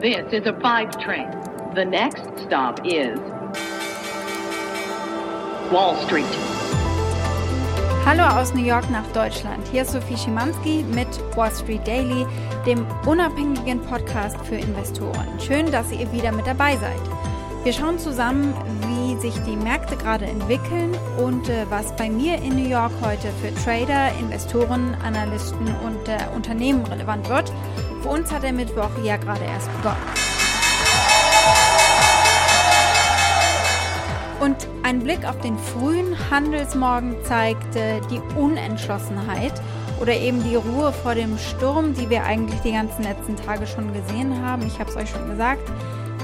This is a five train. The next stop is Wall Street. Hallo aus New York nach Deutschland. Hier ist Sophie Schimanski mit Wall Street Daily, dem unabhängigen Podcast für Investoren. Schön, dass ihr wieder mit dabei seid. Wir schauen zusammen, wie sich die Märkte gerade entwickeln und äh, was bei mir in New York heute für Trader, Investoren, Analysten und äh, Unternehmen relevant wird. Für uns hat der Mittwoch ja gerade erst begonnen. Und ein Blick auf den frühen Handelsmorgen zeigt äh, die Unentschlossenheit oder eben die Ruhe vor dem Sturm, die wir eigentlich die ganzen letzten Tage schon gesehen haben. Ich habe es euch schon gesagt.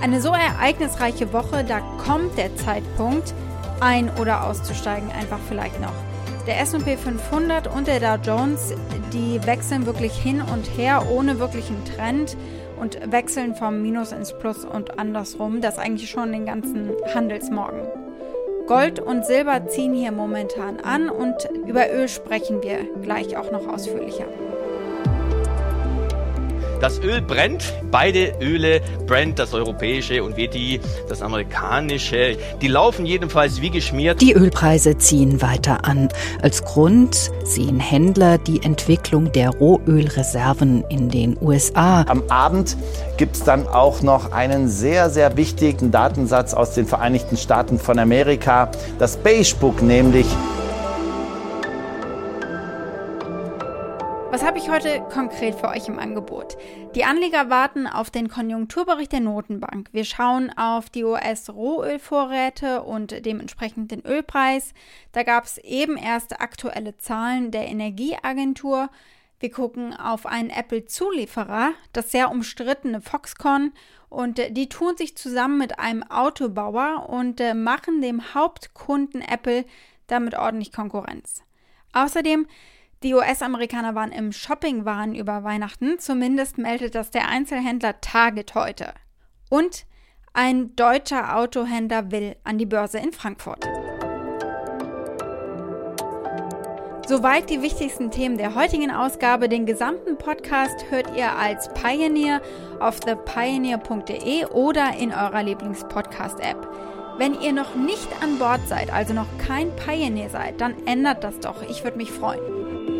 Eine so ereignisreiche Woche, da kommt der Zeitpunkt, ein- oder auszusteigen, einfach vielleicht noch. Der SP 500 und der Dow Jones, die wechseln wirklich hin und her ohne wirklichen Trend und wechseln vom Minus ins Plus und andersrum. Das eigentlich schon den ganzen Handelsmorgen. Gold und Silber ziehen hier momentan an und über Öl sprechen wir gleich auch noch ausführlicher. Das Öl brennt. Beide Öle, Brent, das europäische und Veti, das amerikanische, die laufen jedenfalls wie geschmiert. Die Ölpreise ziehen weiter an. Als Grund sehen Händler die Entwicklung der Rohölreserven in den USA. Am Abend gibt es dann auch noch einen sehr, sehr wichtigen Datensatz aus den Vereinigten Staaten von Amerika, das Beige Book nämlich. Was habe ich heute konkret für euch im Angebot? Die Anleger warten auf den Konjunkturbericht der Notenbank. Wir schauen auf die US-Rohölvorräte und dementsprechend den Ölpreis. Da gab es eben erst aktuelle Zahlen der Energieagentur. Wir gucken auf einen Apple-Zulieferer, das sehr umstrittene Foxconn. Und die tun sich zusammen mit einem Autobauer und äh, machen dem Hauptkunden Apple damit ordentlich Konkurrenz. Außerdem die US-Amerikaner waren im Shoppingwahn über Weihnachten, zumindest meldet das der Einzelhändler Target heute. Und ein deutscher Autohändler will an die Börse in Frankfurt. Soweit die wichtigsten Themen der heutigen Ausgabe. Den gesamten Podcast hört ihr als Pioneer auf thepioneer.de oder in eurer Lieblingspodcast-App. Wenn ihr noch nicht an Bord seid, also noch kein Pioneer seid, dann ändert das doch. Ich würde mich freuen.